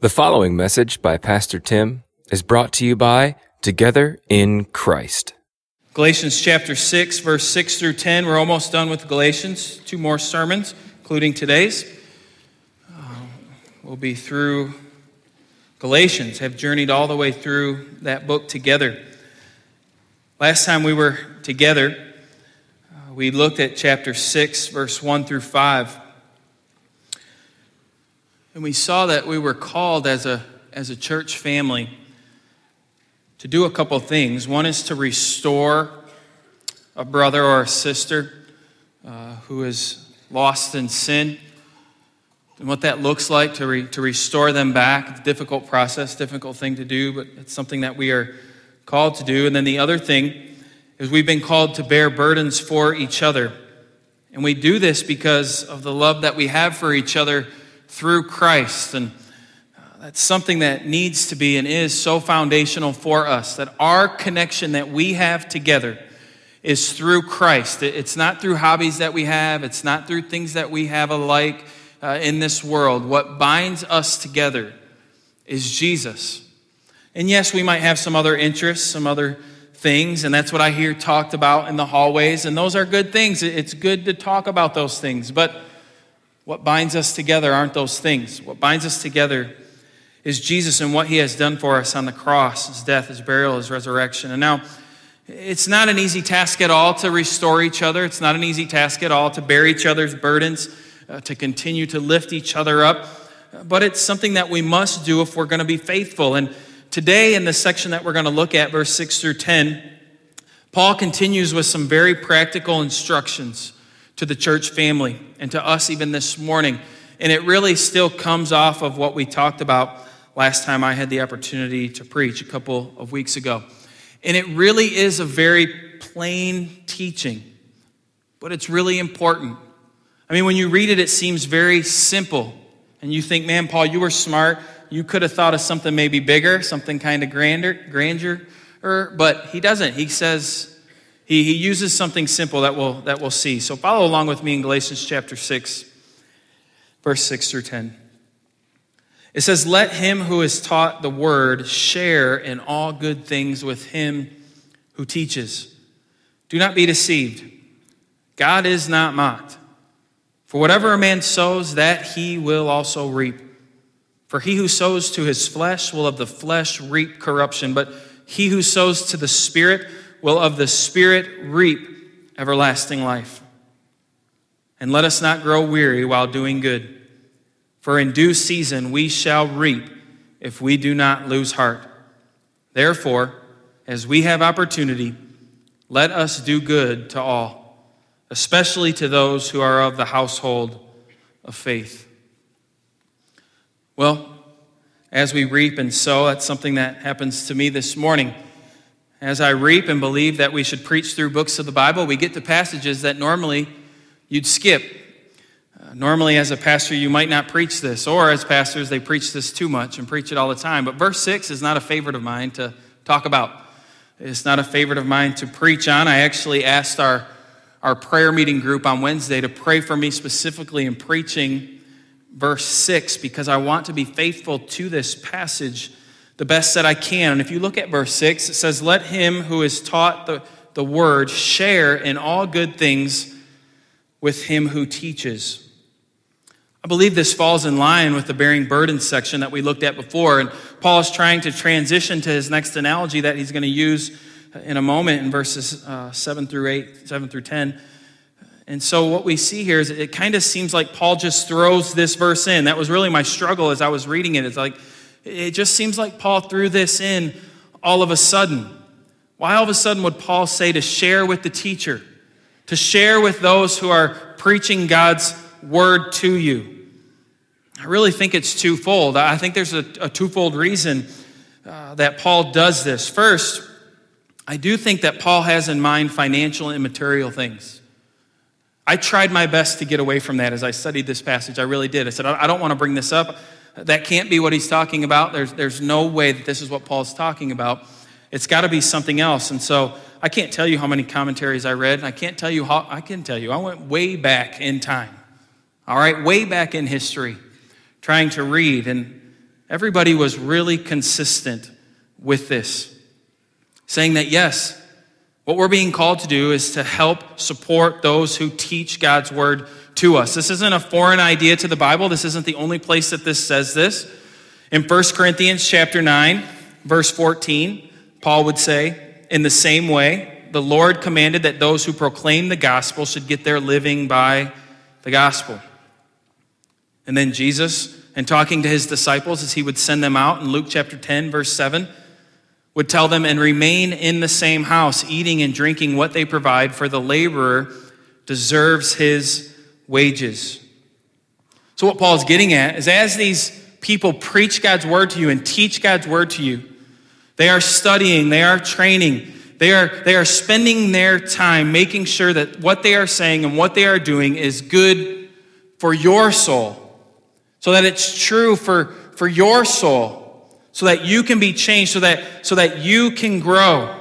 The following message by Pastor Tim is brought to you by Together in Christ. Galatians chapter 6, verse 6 through 10. We're almost done with Galatians. Two more sermons, including today's. Uh, we'll be through Galatians, have journeyed all the way through that book together. Last time we were together, uh, we looked at chapter 6, verse 1 through 5. And we saw that we were called as a, as a church family to do a couple things. One is to restore a brother or a sister uh, who is lost in sin and what that looks like to, re, to restore them back. It's a difficult process, difficult thing to do, but it's something that we are called to do. And then the other thing is we've been called to bear burdens for each other. And we do this because of the love that we have for each other through Christ. And uh, that's something that needs to be and is so foundational for us that our connection that we have together is through Christ. It's not through hobbies that we have, it's not through things that we have alike uh, in this world. What binds us together is Jesus. And yes, we might have some other interests, some other things, and that's what I hear talked about in the hallways, and those are good things. It's good to talk about those things, but what binds us together aren't those things. What binds us together is Jesus and what he has done for us on the cross his death, his burial, his resurrection. And now, it's not an easy task at all to restore each other. It's not an easy task at all to bear each other's burdens, uh, to continue to lift each other up. But it's something that we must do if we're going to be faithful. And today, in the section that we're going to look at, verse 6 through 10, Paul continues with some very practical instructions to the church family and to us even this morning. And it really still comes off of what we talked about last time I had the opportunity to preach a couple of weeks ago. And it really is a very plain teaching, but it's really important. I mean, when you read it, it seems very simple. And you think, man, Paul, you were smart. You could have thought of something maybe bigger, something kind of grander, grandeur. But he doesn't. He says, he, he uses something simple that we'll, that we'll see. So follow along with me in Galatians chapter 6, verse 6 through 10. It says, Let him who is taught the word share in all good things with him who teaches. Do not be deceived. God is not mocked. For whatever a man sows, that he will also reap. For he who sows to his flesh will of the flesh reap corruption, but he who sows to the Spirit will of the Spirit reap everlasting life. And let us not grow weary while doing good, for in due season we shall reap if we do not lose heart. Therefore, as we have opportunity, let us do good to all, especially to those who are of the household of faith. Well, as we reap and sow, that's something that happens to me this morning. As I reap and believe that we should preach through books of the Bible, we get to passages that normally you'd skip. Uh, normally, as a pastor, you might not preach this, or as pastors, they preach this too much and preach it all the time. But verse 6 is not a favorite of mine to talk about. It's not a favorite of mine to preach on. I actually asked our, our prayer meeting group on Wednesday to pray for me specifically in preaching verse 6 because I want to be faithful to this passage the best that I can. And if you look at verse 6, it says, Let him who is taught the, the word share in all good things with him who teaches. I believe this falls in line with the bearing burdens section that we looked at before. And Paul is trying to transition to his next analogy that he's going to use in a moment in verses uh, 7 through 8, 7 through 10. And so what we see here is it kind of seems like Paul just throws this verse in. That was really my struggle as I was reading it. It's like, it just seems like Paul threw this in all of a sudden. Why all of a sudden would Paul say to share with the teacher, to share with those who are preaching God's word to you? I really think it's twofold. I think there's a, a twofold reason uh, that Paul does this. First, I do think that Paul has in mind financial and material things. I tried my best to get away from that as I studied this passage. I really did. I said, I don't want to bring this up. That can't be what he's talking about. There's, there's no way that this is what Paul's talking about. It's got to be something else. And so I can't tell you how many commentaries I read. I can't tell you how, I can tell you, I went way back in time. All right, way back in history, trying to read. And Everybody was really consistent with this, saying that yes, what we're being called to do is to help support those who teach God's word to us. This isn't a foreign idea to the Bible. This isn't the only place that this says this. In 1 Corinthians chapter 9, verse 14, Paul would say, in the same way, the Lord commanded that those who proclaim the gospel should get their living by the gospel. And then Jesus, and talking to his disciples as he would send them out in Luke chapter 10, verse 7, would tell them, and remain in the same house, eating and drinking what they provide, for the laborer deserves his wages. So, what Paul's getting at is as these people preach God's word to you and teach God's word to you, they are studying, they are training, they are, they are spending their time making sure that what they are saying and what they are doing is good for your soul, so that it's true for, for your soul, so that you can be changed, so that, so that you can grow.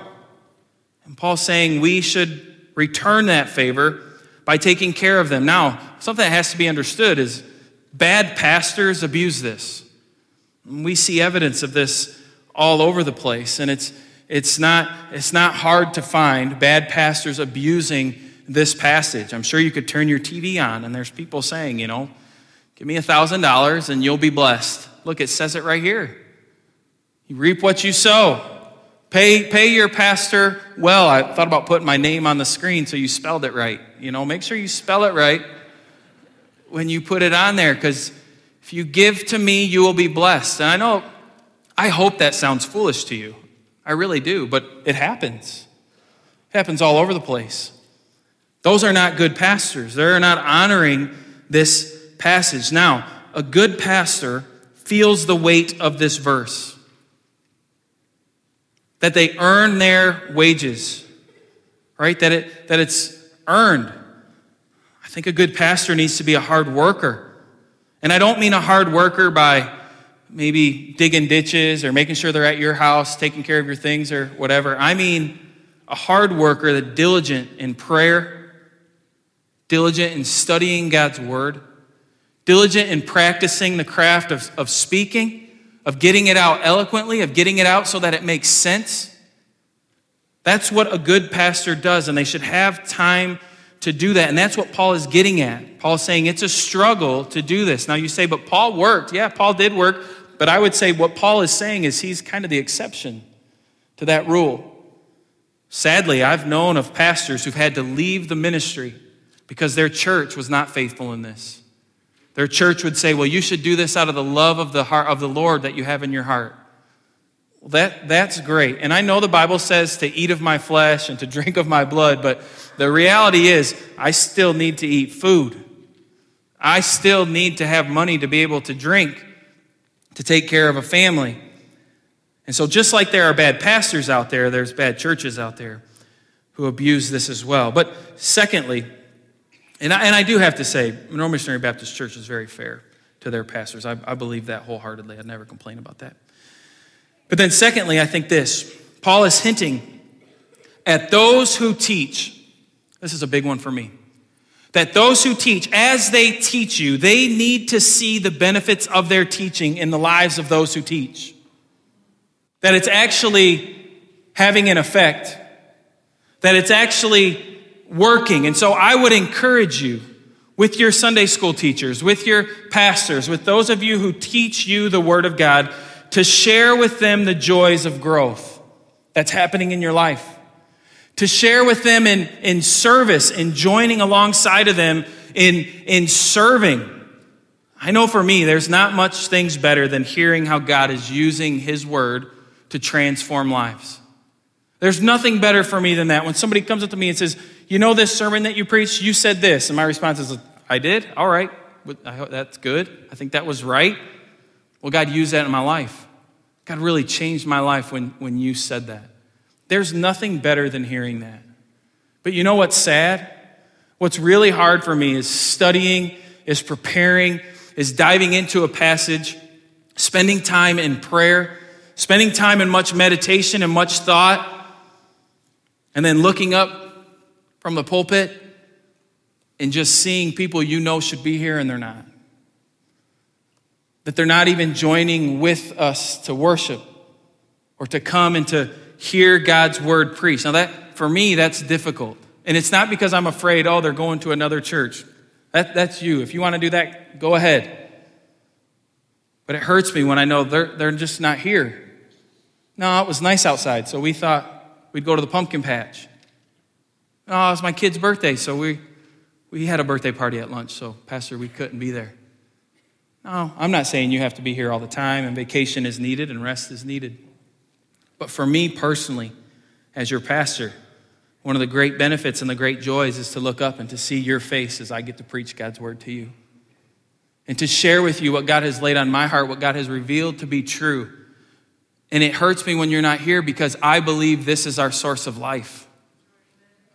And Paul's saying we should return that favor by taking care of them. Now, something that has to be understood is bad pastors abuse this. We see evidence of this all over the place, and it's, it's, not, it's not hard to find bad pastors abusing this passage. I'm sure you could turn your TV on, and there's people saying, you know, give me a $1,000 and you'll be blessed. Look, it says it right here. You reap what you sow. Pay, pay your pastor well. I thought about putting my name on the screen so you spelled it right. You know, make sure you spell it right when you put it on there because if you give to me, you will be blessed. And I know, I hope that sounds foolish to you. I really do, but it happens. It happens all over the place. Those are not good pastors. They're not honoring this passage. Now, a good pastor feels the weight of this verse that they earn their wages, right? That, it, that it's earned. I think a good pastor needs to be a hard worker. And I don't mean a hard worker by maybe digging ditches or making sure they're at your house, taking care of your things or whatever. I mean a hard worker that diligent in prayer, diligent in studying God's word, diligent in practicing the craft of, of speaking of getting it out eloquently, of getting it out so that it makes sense. That's what a good pastor does, and they should have time to do that. And that's what Paul is getting at. Paul's saying it's a struggle to do this. Now you say, but Paul worked. Yeah, Paul did work, but I would say what Paul is saying is he's kind of the exception to that rule. Sadly, I've known of pastors who've had to leave the ministry because their church was not faithful in this. Their church would say, well, you should do this out of the love of the heart of the Lord that you have in your heart. Well, that, that's great. And I know the Bible says to eat of my flesh and to drink of my blood, but the reality is I still need to eat food. I still need to have money to be able to drink, to take care of a family. And so, just like there are bad pastors out there, there's bad churches out there who abuse this as well. But secondly, and I, and I do have to say, Monroe Missionary Baptist Church is very fair to their pastors. I, I believe that wholeheartedly. I'd never complain about that. But then, secondly, I think this Paul is hinting at those who teach. This is a big one for me. That those who teach, as they teach you, they need to see the benefits of their teaching in the lives of those who teach. That it's actually having an effect. That it's actually working. And so I would encourage you with your Sunday school teachers, with your pastors, with those of you who teach you the Word of God, to share with them the joys of growth that's happening in your life. To share with them in, in service, in joining alongside of them in, in serving. I know for me, there's not much things better than hearing how God is using His Word to transform lives. There's nothing better for me than that. When somebody comes up to me and says, You know this sermon that you preached? You said this. And my response is, I did? All right. That's good. I think that was right. Well, God used that in my life. God really changed my life when, when you said that. There's nothing better than hearing that. But you know what's sad? What's really hard for me is studying, is preparing, is diving into a passage, spending time in prayer, spending time in much meditation and much thought and then looking up from the pulpit and just seeing people you know should be here and they're not. That they're not even joining with us to worship or to come and to hear God's word preached. Now, that for me, that's difficult. And it's not because I'm afraid, oh, they're going to another church. That, that's you. If you want to do that, go ahead. But it hurts me when I know they're, they're just not here. No, it was nice outside, so we thought we'd go to the pumpkin patch. Oh, it was my kid's birthday, so we, we had a birthday party at lunch, so, Pastor, we couldn't be there. No, I'm not saying you have to be here all the time, and vacation is needed and rest is needed. But for me personally, as your pastor, one of the great benefits and the great joys is to look up and to see your face as I get to preach God's word to you. And to share with you what God has laid on my heart, what God has revealed to be true. And it hurts me when you're not here because I believe this is our source of life.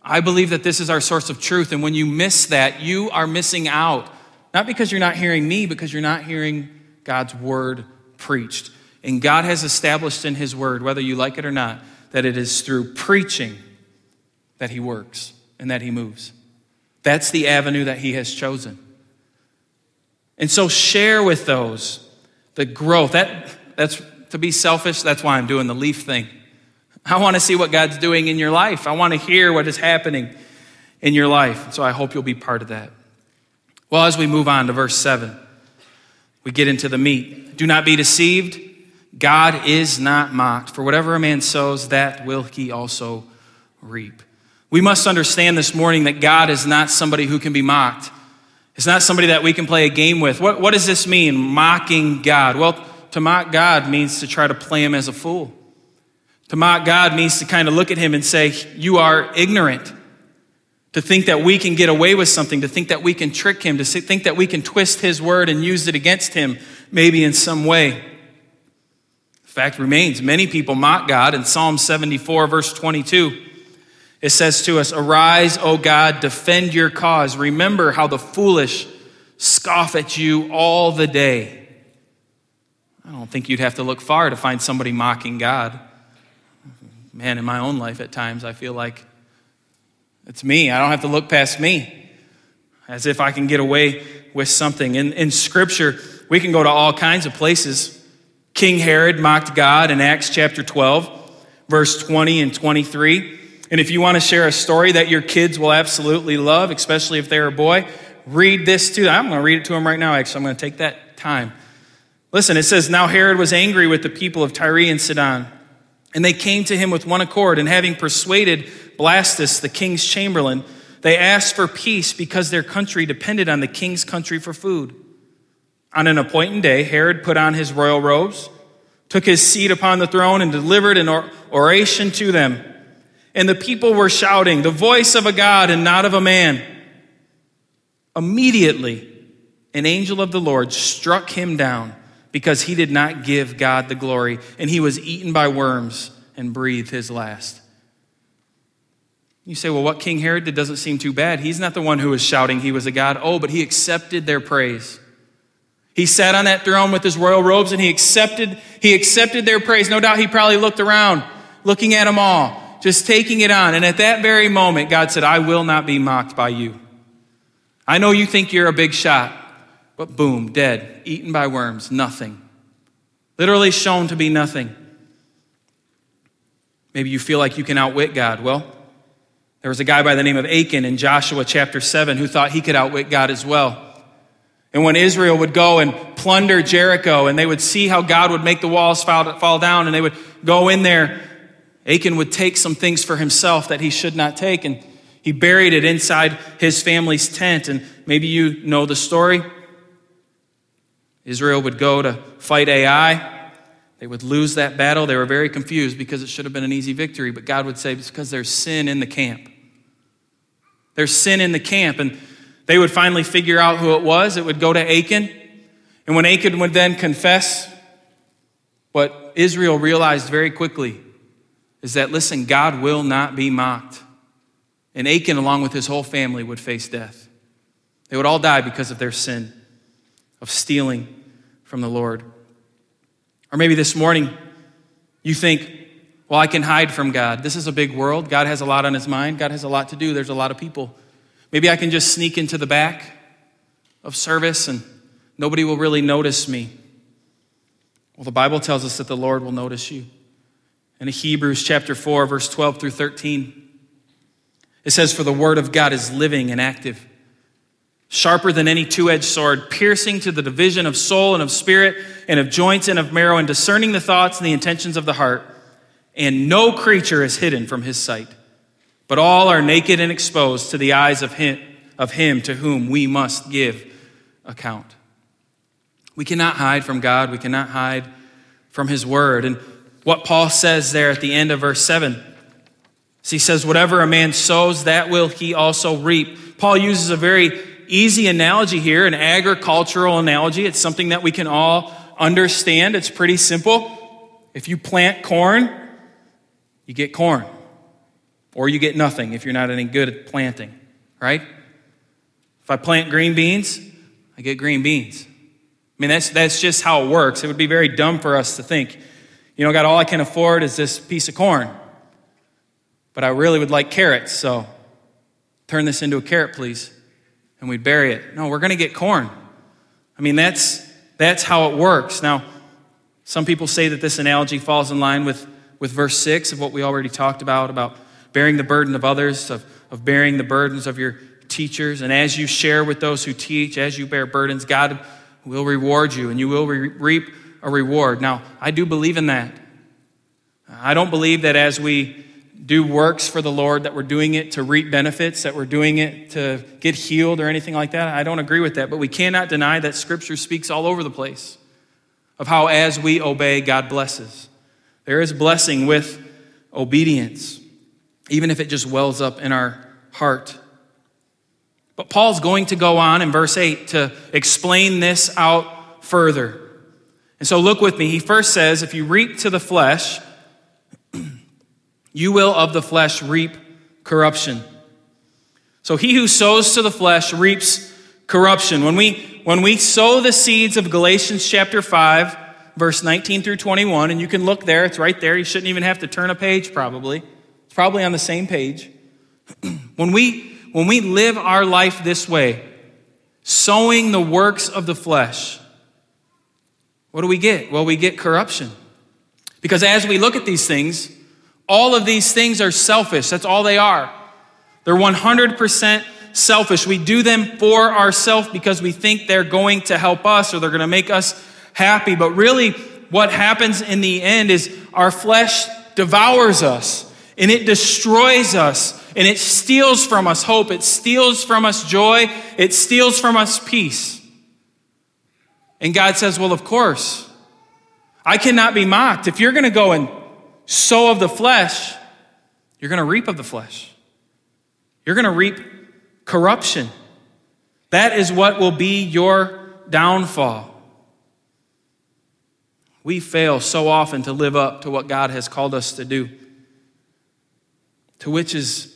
I believe that this is our source of truth. And when you miss that, you are missing out. Not because you're not hearing me, because you're not hearing God's word preached. And God has established in His word, whether you like it or not, that it is through preaching that He works and that He moves. That's the avenue that He has chosen. And so share with those the growth. That, that's to be selfish, that's why I'm doing the leaf thing. I want to see what God's doing in your life. I want to hear what is happening in your life. So I hope you'll be part of that. Well, as we move on to verse 7, we get into the meat. Do not be deceived. God is not mocked. For whatever a man sows, that will he also reap. We must understand this morning that God is not somebody who can be mocked. It's not somebody that we can play a game with. What, what does this mean, mocking God? Well, to mock God means to try to play him as a fool. To mock God means to kind of look at him and say, You are ignorant. To think that we can get away with something, to think that we can trick him, to think that we can twist his word and use it against him, maybe in some way. Fact remains, many people mock God. In Psalm 74, verse 22, it says to us, Arise, O God, defend your cause. Remember how the foolish scoff at you all the day. I don't think you'd have to look far to find somebody mocking God. Man, in my own life at times, I feel like it's me. I don't have to look past me as if I can get away with something. In, in Scripture, we can go to all kinds of places. King Herod mocked God in Acts chapter 12, verse 20 and 23. And if you want to share a story that your kids will absolutely love, especially if they're a boy, read this to them. I'm going to read it to them right now, actually. I'm going to take that time. Listen, it says, Now Herod was angry with the people of Tyre and Sidon, and they came to him with one accord, and having persuaded Blastus, the king's chamberlain, they asked for peace because their country depended on the king's country for food. On an appointed day, Herod put on his royal robes, took his seat upon the throne, and delivered an oration to them. And the people were shouting, The voice of a God and not of a man. Immediately, an angel of the Lord struck him down because he did not give God the glory, and he was eaten by worms and breathed his last. You say, well, what King Herod did doesn't seem too bad. He's not the one who was shouting he was a God. Oh, but he accepted their praise. He sat on that throne with his royal robes and he accepted, he accepted their praise. No doubt he probably looked around, looking at them all just taking it on. And at that very moment, God said, I will not be mocked by you. I know you think you're a big shot, but boom, dead, eaten by worms, nothing. Literally shown to be nothing. Maybe you feel like you can outwit God. Well, there was a guy by the name of Achan in Joshua chapter 7 who thought he could outwit God as well. And when Israel would go and plunder Jericho and they would see how God would make the walls fall, down and they would go in there Achan would take some things for himself that he should not take, and he buried it inside his family's tent. And maybe you know the story. Israel would go to fight Ai. They would lose that battle. They were very confused because it should have been an easy victory, but God would say, because there's sin in the camp. There's sin in the camp. And they would finally figure out who it was. It would go to Achan. And when Achan would then confess, what Israel realized very quickly is that, listen, God will not be mocked. And Achan, along with his whole family, would face death. They would all die because of their sin of stealing from the Lord. Or maybe this morning you think, well, I can hide from God. This is a big world. God has a lot on his mind. God has a lot to do. There's a lot of people. Maybe I can just sneak into the back of service and nobody will really notice me. Well, the Bible tells us that the Lord will notice you. In Hebrews chapter 4, verse 12 through 13, it says, For the word of God is living and active, sharper than any two edged sword, piercing to the division of soul and of spirit, and of joints and of marrow, and discerning the thoughts and the intentions of the heart. And no creature is hidden from his sight, but all are naked and exposed to the eyes of him, of him to whom we must give account. We cannot hide from God. We cannot hide from His Word. And what Paul says there at the end of verse 7 he says, Whatever a man sows, that will he also reap. Paul uses a very easy analogy here, an agricultural analogy. It's something that we can all understand. It's pretty simple. If you plant corn, you get corn, or you get nothing if you're not any good at planting, right? If I plant green beans, I get green beans I mean, that's, that's just how it works. It would be very dumb for us to think, you know, God, all I can afford is this piece of corn. But I really would like carrots, so turn this into a carrot, please. And we'd bury it. No, we're going to get corn. I mean, that's, that's how it works. Now, some people say that this analogy falls in line with, with verse 6 of what we already talked about, about bearing the burden of others, of, of bearing the burdens of your teachers. And as you share with those who teach, as you bear burdens, God will reward you and you will re- reap a reward. Now, I do believe in that. I don't believe that as we do works for the Lord that we're doing it to reap benefits, that we're doing it to get healed or anything like that. I don't agree with that. But we cannot deny that Scripture speaks all over the place of how as we obey, God blesses. There is blessing with obedience, even if it just wells up in our heart. But Paul's going to go on in verse 8 to explain this out further. And so look with me. He first says, If you reap to the flesh, you will of the flesh reap corruption. So he who sows to the flesh reaps corruption. When we, when we sow the seeds of Galatians chapter 5, verse 19 through 21, and you can look there, it's right there. You shouldn't even have to turn a page, probably. It's probably on the same page. when we when we live our life this way, sowing the works of the flesh, what do we get? Well, we get corruption. Because as we look at these things, all of these things are selfish. That's all they are. They're 100% selfish. We do them for ourselves because we think they're going to help us or they're going to make us happy. But really, what happens in the end is our flesh devours us and it destroys us and it steals from us hope, it steals from us joy, it steals from us peace. And God says, Well, of course, I cannot be mocked. If you're going to go and sow of the flesh, you're going to reap of the flesh. You're going to reap corruption. That is what will be your downfall. We fail so often to live up to what God has called us to do, to which is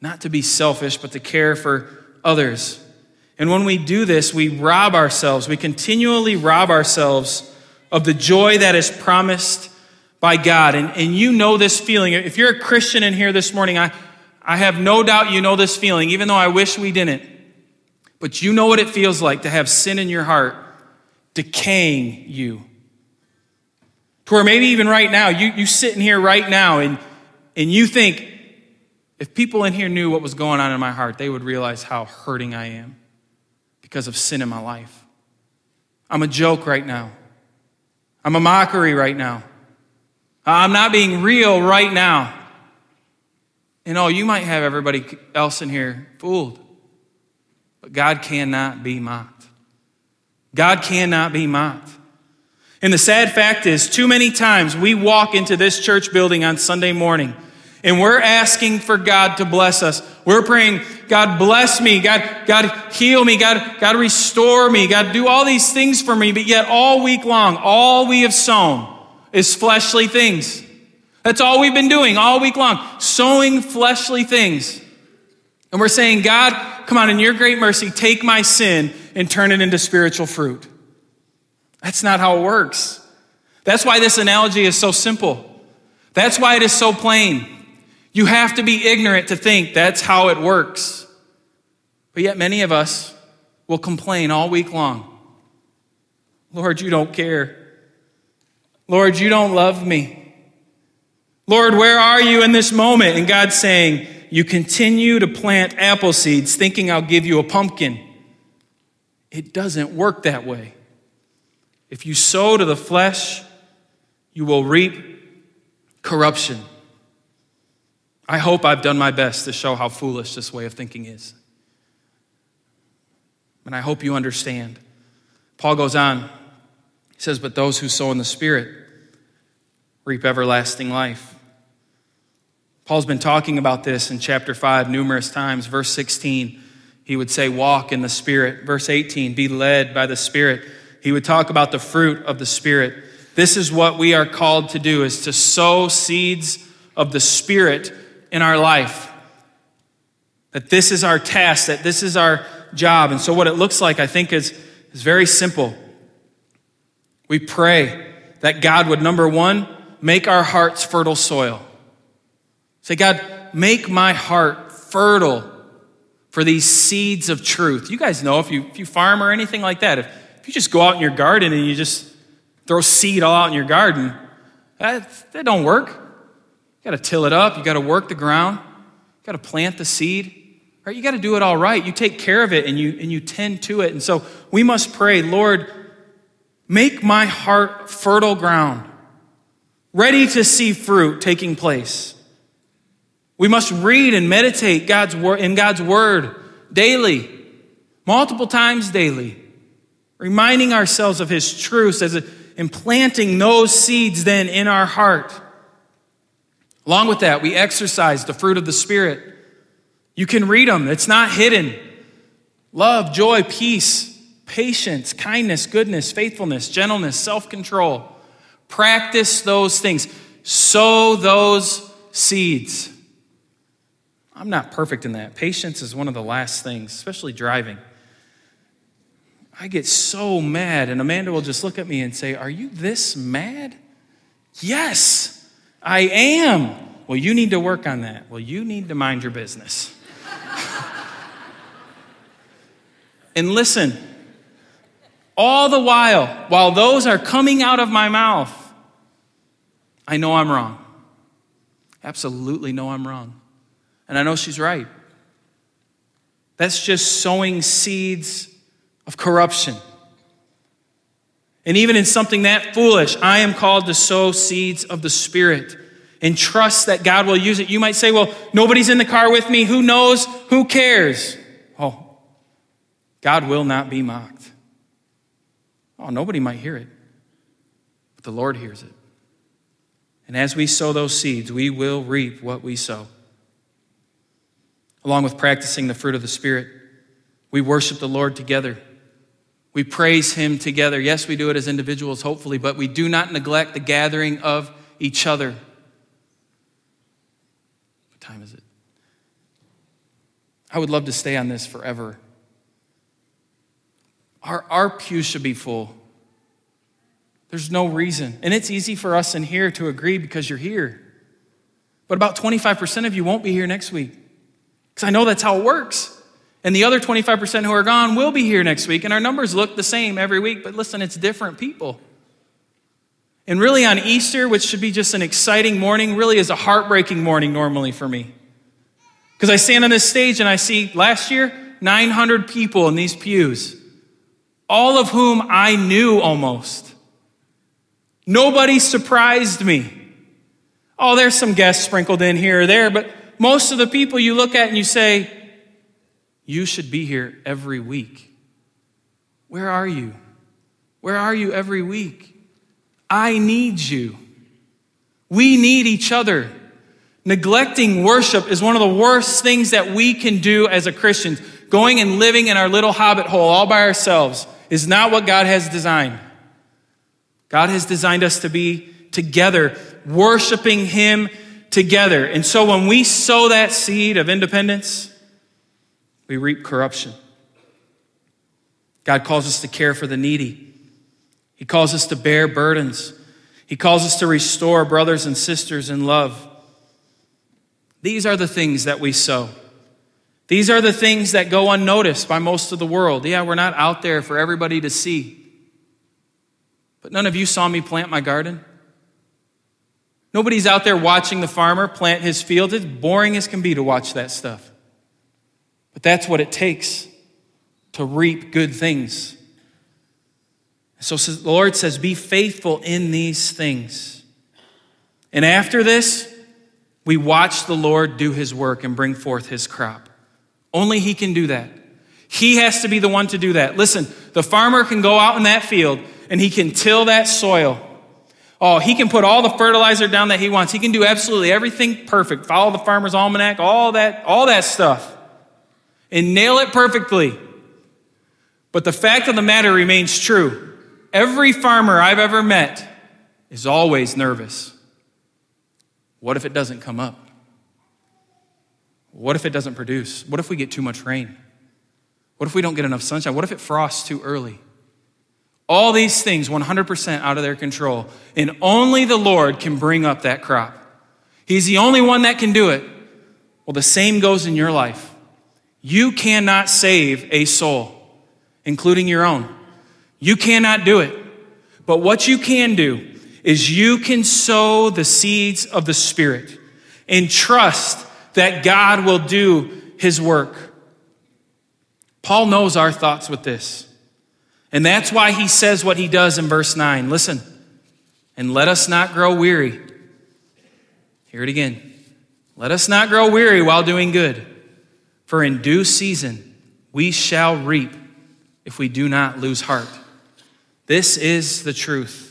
not to be selfish, but to care for others. And when we do this, we rob ourselves, we continually rob ourselves of the joy that is promised by God. And, and you know this feeling. If you're a Christian in here this morning, I, I have no doubt you know this feeling, even though I wish we didn't. But you know what it feels like to have sin in your heart decaying you. To where maybe even right now, you, you sitting here right now and, and you think, if people in here knew what was going on in my heart, they would realize how hurting I am because of sin in my life. I'm a joke right now. I'm a mockery right now. I'm not being real right now. And oh, you might have everybody else in here fooled. But God cannot be mocked. God cannot be mocked. And the sad fact is, too many times we walk into this church building on Sunday morning and we're asking for God to bless us. We're praying, God bless me, God, God heal me, God, God restore me, God do all these things for me, but yet all week long, all we have sown is fleshly things. That's all we've been doing all week long, sowing fleshly things. And we're saying, God, come on, in your great mercy, take my sin and turn it into spiritual fruit. That's not how it works. That's why this analogy is so simple. That's why it is so plain. You have to be ignorant to think that's how it works. But yet, many of us will complain all week long Lord, you don't care. Lord, you don't love me. Lord, where are you in this moment? And God's saying, You continue to plant apple seeds thinking I'll give you a pumpkin. It doesn't work that way. If you sow to the flesh, you will reap corruption. I hope I've done my best to show how foolish this way of thinking is. And I hope you understand. Paul goes on. He says, But those who sow in the Spirit reap everlasting life. Paul's been talking about this in chapter 5 numerous times. Verse 16, he would say, Walk in the Spirit. Verse 18, be led by the Spirit. He would talk about the fruit of the Spirit. This is what we are called to do is to sow seeds of the Spirit in our life. That this is our task, that this is our job. And so what it looks like, I think, is, is very simple. We pray that God would, number one, make our hearts fertile soil. Say, God, make my heart fertile for these seeds of truth. You guys know if you, if you farm or anything like that, if, if you just go out in your garden and you just throw seed all out in your garden, that, that don't work. You got to till it up. You got to work the ground. You got to plant the seed. Right? You got to do it all right. You take care of it and you and you tend to it. And so we must pray, Lord, make my heart fertile ground, ready to see fruit taking place. We must read and meditate God's word in God's word daily, multiple times daily, reminding ourselves of his truths as a, and planting those seeds then in our heart. Along with that, we exercise the fruit of the Spirit. You can read them, it's not hidden. Love, joy, peace, patience, kindness, goodness, faithfulness, gentleness, self control. Practice those things. Sow those seeds. I'm not perfect in that. Patience is one of the last things, especially driving. I get so mad, and Amanda will just look at me and say, Are you this mad? Yes, I am. Well, you need to work on that. Well, you need to mind your business. and listen, all the while, while those are coming out of my mouth, I know I'm wrong. Absolutely know I'm wrong. And I know she's right. That's just sowing seeds of corruption. And even in something that foolish, I am called to sow seeds of the Spirit and trust that God will use it. You might say, well, nobody's in the car with me. Who knows? Who cares? Oh, God will not be mocked. Oh, nobody might hear it, but the Lord hears it. And as we sow those seeds, we will reap what we sow. Along with practicing the fruit of the Spirit, we worship the Lord together. We praise Him together. Yes, we do it as individuals, hopefully, but we do not neglect the gathering of each other What time is it? I would love to stay on this forever. Our, our pews should be full. There's no reason. And it's easy for us in here to agree because you're here. But about 25% of you won't be here next week. Because I know that's how it works. And the other 25% who are gone will be here next week. And our numbers look the same every week. But listen, it's different people. And really, on Easter, which should be just an exciting morning, really is a heartbreaking morning normally for me. Because I stand on this stage and I see last year 900 people in these pews, all of whom I knew almost. Nobody surprised me. Oh, there's some guests sprinkled in here or there, but most of the people you look at and you say, You should be here every week. Where are you? Where are you every week? I need you. We need each other. Neglecting worship is one of the worst things that we can do as a Christian. Going and living in our little hobbit hole all by ourselves is not what God has designed. God has designed us to be together, worshiping Him together. And so when we sow that seed of independence, we reap corruption. God calls us to care for the needy. He calls us to bear burdens. He calls us to restore brothers and sisters in love. These are the things that we sow. These are the things that go unnoticed by most of the world. Yeah, we're not out there for everybody to see. But none of you saw me plant my garden. Nobody's out there watching the farmer plant his field. It's boring as can be to watch that stuff. But that's what it takes to reap good things. So the Lord says, Be faithful in these things. And after this, we watch the Lord do his work and bring forth his crop. Only he can do that. He has to be the one to do that. Listen, the farmer can go out in that field and he can till that soil. Oh, he can put all the fertilizer down that he wants. He can do absolutely everything perfect. Follow the farmer's almanac, all that, all that stuff. And nail it perfectly. But the fact of the matter remains true. Every farmer I've ever met is always nervous. What if it doesn't come up? What if it doesn't produce? What if we get too much rain? What if we don't get enough sunshine? What if it frosts too early? All these things 100% out of their control. And only the Lord can bring up that crop. He's the only one that can do it. Well, the same goes in your life. You cannot save a soul, including your own. You cannot do it. But what you can do is you can sow the seeds of the Spirit and trust that God will do his work. Paul knows our thoughts with this. And that's why he says what he does in verse 9. Listen, and let us not grow weary. Hear it again. Let us not grow weary while doing good, for in due season we shall reap if we do not lose heart. This is the truth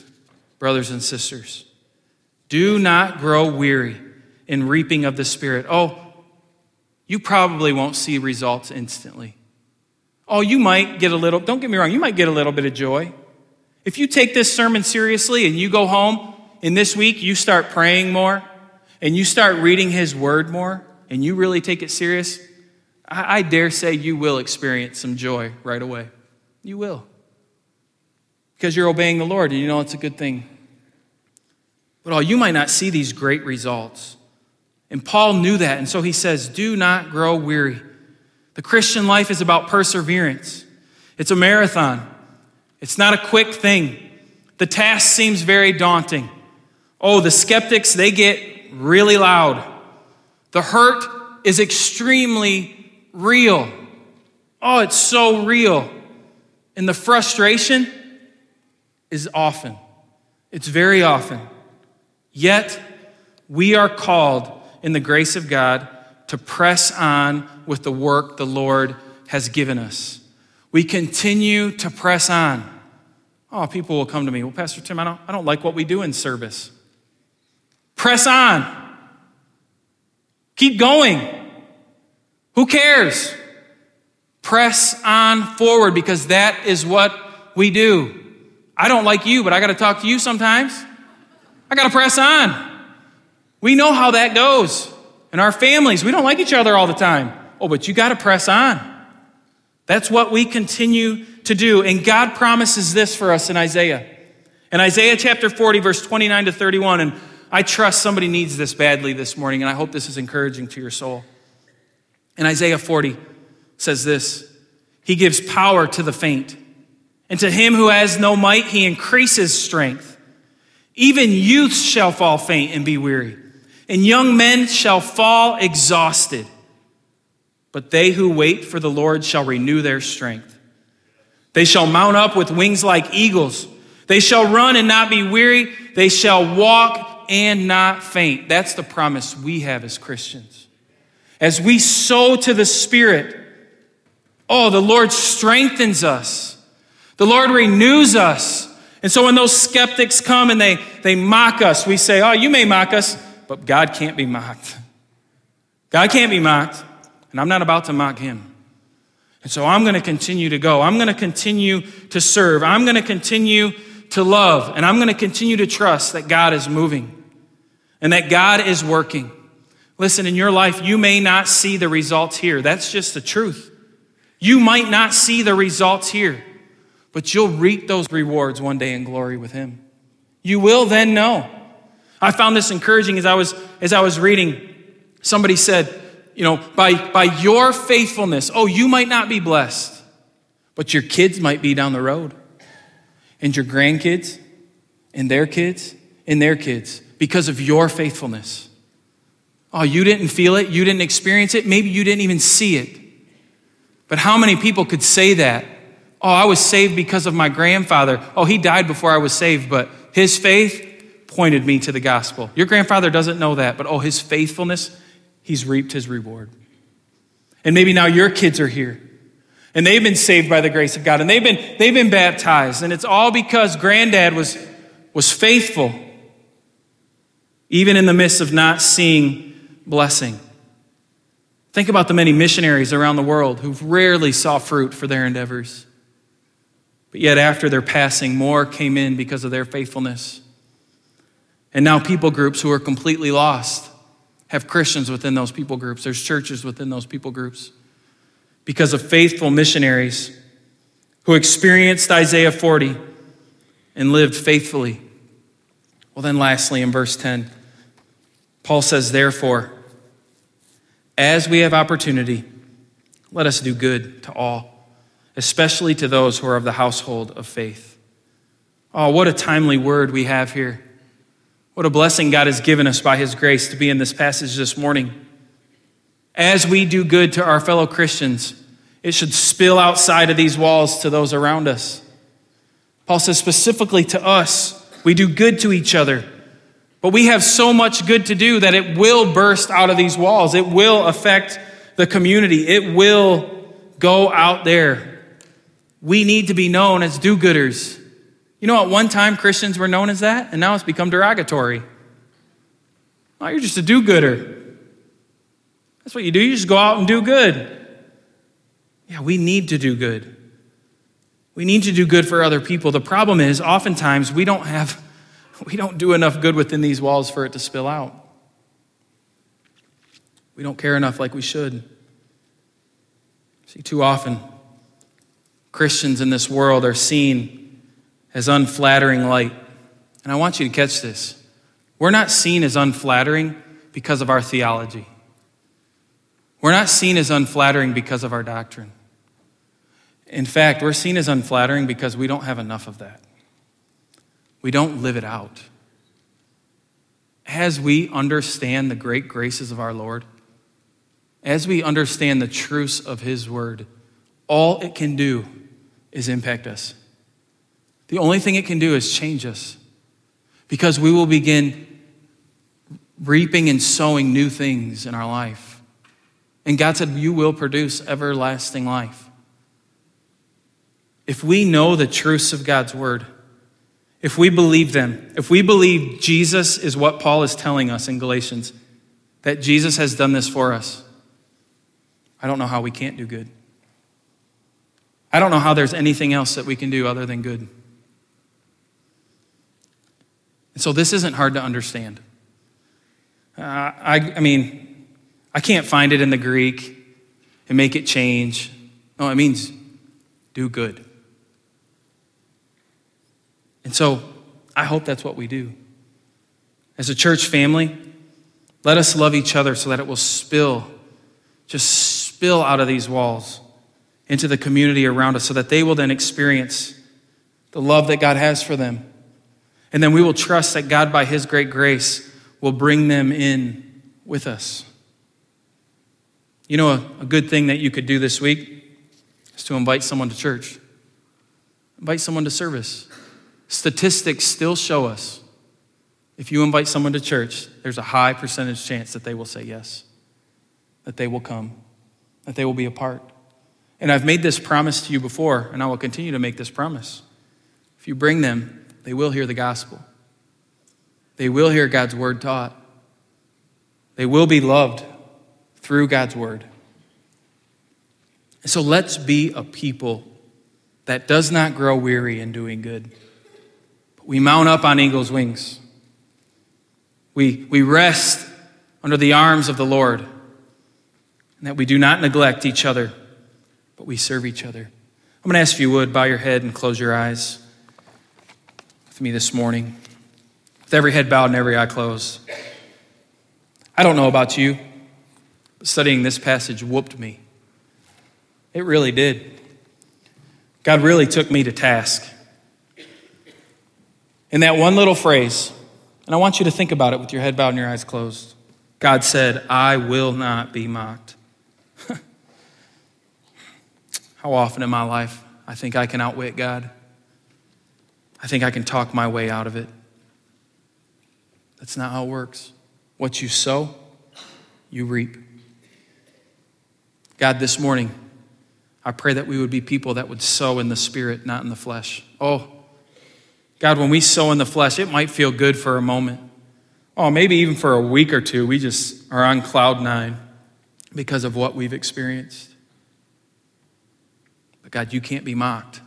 brothers and sisters. Do not grow weary in reaping of the Spirit. Oh, you probably won't see results instantly. Oh, you might get a little, don't get me wrong, you might get a little bit of joy. If you take this sermon seriously and you go home and this week you start praying more and you start reading His Word more and you really take it serious, I, I dare say you will experience some joy right away. You will. Because you're obeying the Lord and you know it's a good thing. But oh, you might not see these great results. And Paul knew that. And so he says, Do not grow weary. The Christian life is about perseverance, it's a marathon, it's not a quick thing. The task seems very daunting. Oh, the skeptics, they get really loud. The hurt is extremely real. Oh, it's so real. And the frustration is often, it's very often. Yet, we are called in the grace of God to press on with the work the Lord has given us. We continue to press on. Oh, people will come to me, well, Pastor Tim, I don't, I don't like what we do in service. Press on. Keep going. Who cares? Press on forward because that is what we do. I don't like you, but I got to talk to you sometimes. I got to press on. We know how that goes. In our families, we don't like each other all the time. Oh, but you got to press on. That's what we continue to do. And God promises this for us in Isaiah. In Isaiah chapter 40, verse 29 to 31, and I trust somebody needs this badly this morning, and I hope this is encouraging to your soul. In Isaiah 40 says this He gives power to the faint, and to him who has no might, he increases strength. Even youths shall fall faint and be weary, and young men shall fall exhausted. But they who wait for the Lord shall renew their strength. They shall mount up with wings like eagles. They shall run and not be weary. They shall walk and not faint. That's the promise we have as Christians. As we sow to the Spirit, oh, the Lord strengthens us. The Lord renews us. And so when those skeptics come and they, they mock us, we say, Oh, you may mock us, but God can't be mocked. God can't be mocked, and I'm not about to mock him. And so I'm going to continue to go. I'm going to continue to serve. I'm going to continue to love, and I'm going to continue to trust that God is moving and that God is working. Listen, in your life, you may not see the results here. That's just the truth. You might not see the results here but you'll reap those rewards one day in glory with him. You will then know. I found this encouraging as I was as I was reading. Somebody said, you know, by by your faithfulness, oh, you might not be blessed, but your kids might be down the road. And your grandkids, and their kids, and their kids because of your faithfulness. Oh, you didn't feel it, you didn't experience it, maybe you didn't even see it. But how many people could say that? Oh, I was saved because of my grandfather. Oh, he died before I was saved, but his faith pointed me to the gospel. Your grandfather doesn't know that, but oh, his faithfulness, he's reaped his reward. And maybe now your kids are here. And they've been saved by the grace of God. And they've been, they've been baptized. And it's all because granddad was, was faithful, even in the midst of not seeing blessing. Think about the many missionaries around the world who rarely saw fruit for their endeavors. But yet, after their passing, more came in because of their faithfulness. And now, people groups who are completely lost have Christians within those people groups. There's churches within those people groups because of faithful missionaries who experienced Isaiah 40 and lived faithfully. Well, then, lastly, in verse 10, Paul says, Therefore, as we have opportunity, let us do good to all, especially to those who are of the household of faith. Oh, what a timely word we have here. What a blessing God has given us by His grace to be in this passage this morning. As we do good to our fellow Christians, it should spill outside of these walls to those around us. Paul says specifically to us, we do good to each other. But we have so much good to do that it will burst out of these walls. It will affect the community. It will go out there. We need to be known as do gooders. You know, at one time Christians were known as that, and now it's become derogatory. Oh, you're just a do gooder. That's what you do. You just go out and do good. Yeah, we need to do good. We need to do good for other people. The problem is, oftentimes, we don't have, we don't do enough good within these walls for it to spill out. We don't care enough like we should. See, too often, Christians in this world are seen as unflattering light. And I want you to catch this. We're not seen as unflattering because of our theology. We're not seen as unflattering because of our doctrine. In fact, we're seen as unflattering because we don't have enough of that. We don't live it out. As we understand the great graces of our Lord, as we understand the truths of His Word, all it can do is impact us. The only thing it can do is change us because we will begin reaping and sowing new things in our life. And God said, You will produce everlasting life. If we know the truths of God's word, if we believe them, if we believe Jesus is what Paul is telling us in Galatians, that Jesus has done this for us, I don't know how we can't do good. I don't know how there's anything else that we can do other than good. And so this isn't hard to understand. Uh, I, I mean, I can't find it in the Greek and make it change. No, it means do good. And so I hope that's what we do. As a church family, let us love each other so that it will spill, just spill out of these walls into the community around us so that they will then experience the love that God has for them. And then we will trust that God, by His great grace, will bring them in with us. You know, a, a good thing that you could do this week is to invite someone to church, invite someone to service. Statistics still show us if you invite someone to church, there's a high percentage chance that they will say yes, that they will come, that they will be a part. And I've made this promise to you before, and I will continue to make this promise. If you bring them, they will hear the gospel. They will hear God's word taught. They will be loved through God's word. So let's be a people that does not grow weary in doing good. We mount up on eagle's wings. We, we rest under the arms of the Lord, and that we do not neglect each other, but we serve each other. I'm going to ask if you would bow your head and close your eyes with me this morning, with every head bowed and every eye closed. I don't know about you but studying this passage whooped me. It really did. God really took me to task. In that one little phrase, And I want you to think about it with your head bowed and your eyes closed. God said, I will not be mocked. How often in my life I think I can outwit God? I think I can talk my way out of it. That's not how it works. What you sow, you reap. God, this morning, I pray that we would be people that would sow in the spirit, not in the flesh. Oh, God, when we sow in the flesh, it might feel good for a moment. Oh, maybe even for a week or two, we just are on cloud nine because of what we've experienced. But God, you can't be mocked.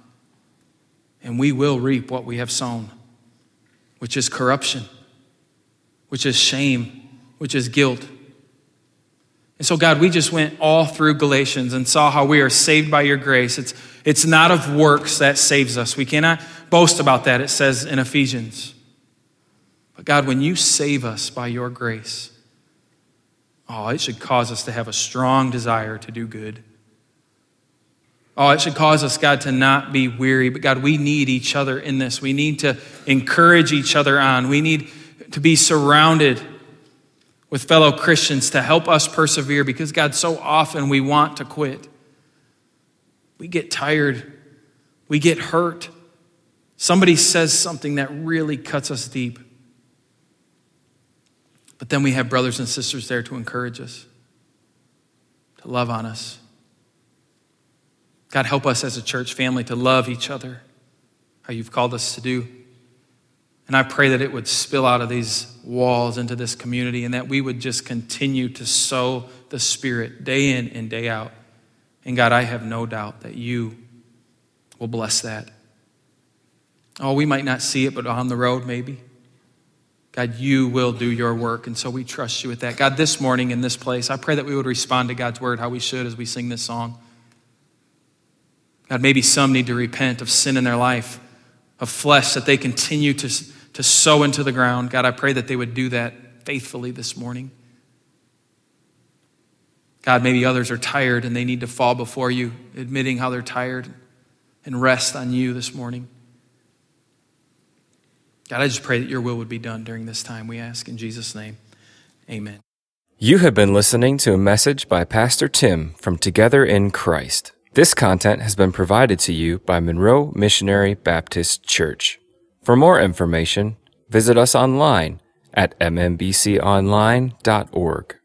And we will reap what we have sown, which is corruption, which is shame, which is guilt. And so, God, we just went all through Galatians and saw how we are saved by your grace. It's, it's not of works that saves us. We cannot boast about that, it says in Ephesians. But God, when you save us by your grace, oh, it should cause us to have a strong desire to do good. Oh, it should cause us, God, to not be weary. But God, we need each other in this. We need to encourage each other on. We need to be surrounded with fellow Christians to help us persevere because, God, so often we want to quit. We get tired, we get hurt. Somebody says something that really cuts us deep. But then we have brothers and sisters there to encourage us, to love on us. God, help us as a church family to love each other, how you've called us to do. And I pray that it would spill out of these walls into this community and that we would just continue to sow the Spirit day in and day out. And God, I have no doubt that you will bless that. Oh, we might not see it, but on the road, maybe. God, you will do your work. And so we trust you with that. God, this morning in this place, I pray that we would respond to God's word how we should as we sing this song. God, maybe some need to repent of sin in their life, of flesh that they continue to to sow into the ground. God, I pray that they would do that faithfully this morning. God, maybe others are tired and they need to fall before you, admitting how they're tired and rest on you this morning. God, I just pray that your will would be done during this time. We ask in Jesus' name. Amen. You have been listening to a message by Pastor Tim from Together in Christ. This content has been provided to you by Monroe Missionary Baptist Church. For more information, visit us online at mmbconline.org.